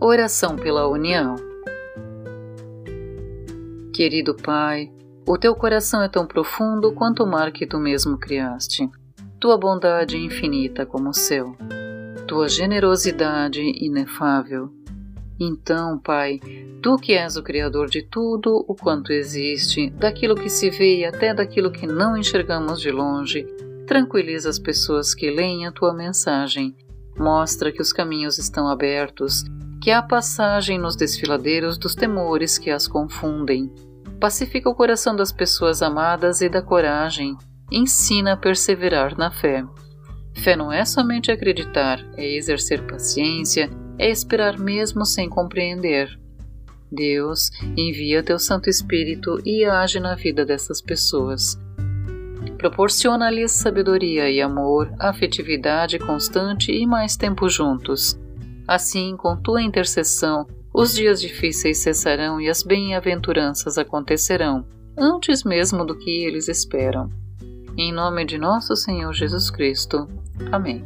Oração pela União. Querido Pai, o teu coração é tão profundo quanto o mar que tu mesmo criaste. Tua bondade é infinita como o céu. Tua generosidade inefável. Então, Pai, tu que és o Criador de tudo o quanto existe, daquilo que se vê e até daquilo que não enxergamos de longe, tranquiliza as pessoas que leem a tua mensagem. Mostra que os caminhos estão abertos que há passagem nos desfiladeiros dos temores que as confundem. Pacifica o coração das pessoas amadas e da coragem. Ensina a perseverar na fé. Fé não é somente acreditar, é exercer paciência, é esperar mesmo sem compreender. Deus envia teu Santo Espírito e age na vida dessas pessoas. Proporciona-lhes sabedoria e amor, afetividade constante e mais tempo juntos Assim, com tua intercessão, os dias difíceis cessarão e as bem-aventuranças acontecerão, antes mesmo do que eles esperam. Em nome de nosso Senhor Jesus Cristo. Amém.